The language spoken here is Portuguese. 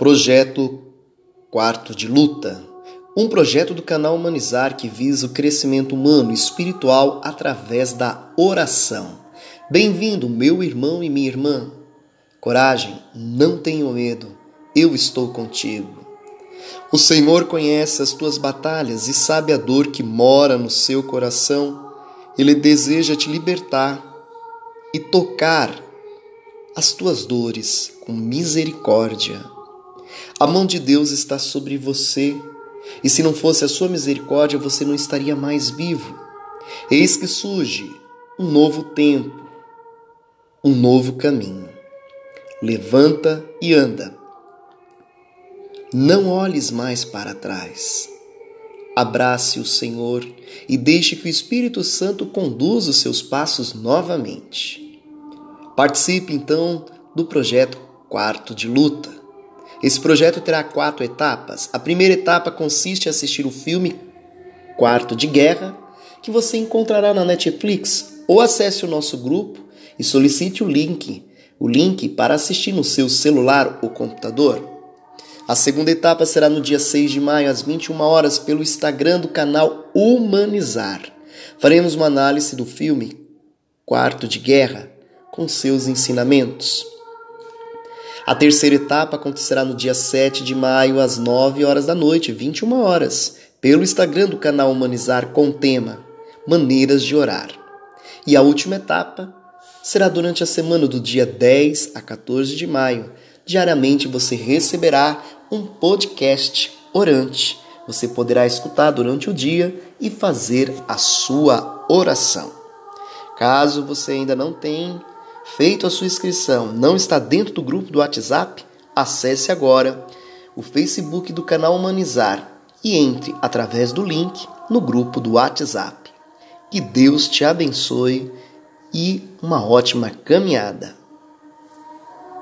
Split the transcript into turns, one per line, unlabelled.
Projeto Quarto de Luta. Um projeto do canal Humanizar que visa o crescimento humano e espiritual através da oração. Bem-vindo, meu irmão e minha irmã. Coragem, não tenha medo, eu estou contigo. O Senhor conhece as tuas batalhas e sabe a dor que mora no seu coração. Ele deseja te libertar e tocar as tuas dores com misericórdia. A mão de Deus está sobre você, e se não fosse a sua misericórdia, você não estaria mais vivo. Eis que surge um novo tempo, um novo caminho. Levanta e anda. Não olhes mais para trás. Abrace o Senhor e deixe que o Espírito Santo conduza os seus passos novamente. Participe então do projeto Quarto de Luta esse projeto terá quatro etapas. A primeira etapa consiste em assistir o filme Quarto de Guerra, que você encontrará na Netflix, ou acesse o nosso grupo e solicite o link, o link para assistir no seu celular ou computador. A segunda etapa será no dia 6 de maio, às 21 horas, pelo Instagram do canal Humanizar. Faremos uma análise do filme Quarto de Guerra com seus ensinamentos. A terceira etapa acontecerá no dia 7 de maio, às 9 horas da noite, 21 horas, pelo Instagram do canal Humanizar com o tema Maneiras de Orar. E a última etapa será durante a semana do dia 10 a 14 de maio. Diariamente você receberá um podcast orante. Você poderá escutar durante o dia e fazer a sua oração. Caso você ainda não tenha feito a sua inscrição, não está dentro do grupo do WhatsApp? Acesse agora o Facebook do canal Humanizar e entre através do link no grupo do WhatsApp. Que Deus te abençoe e uma ótima caminhada.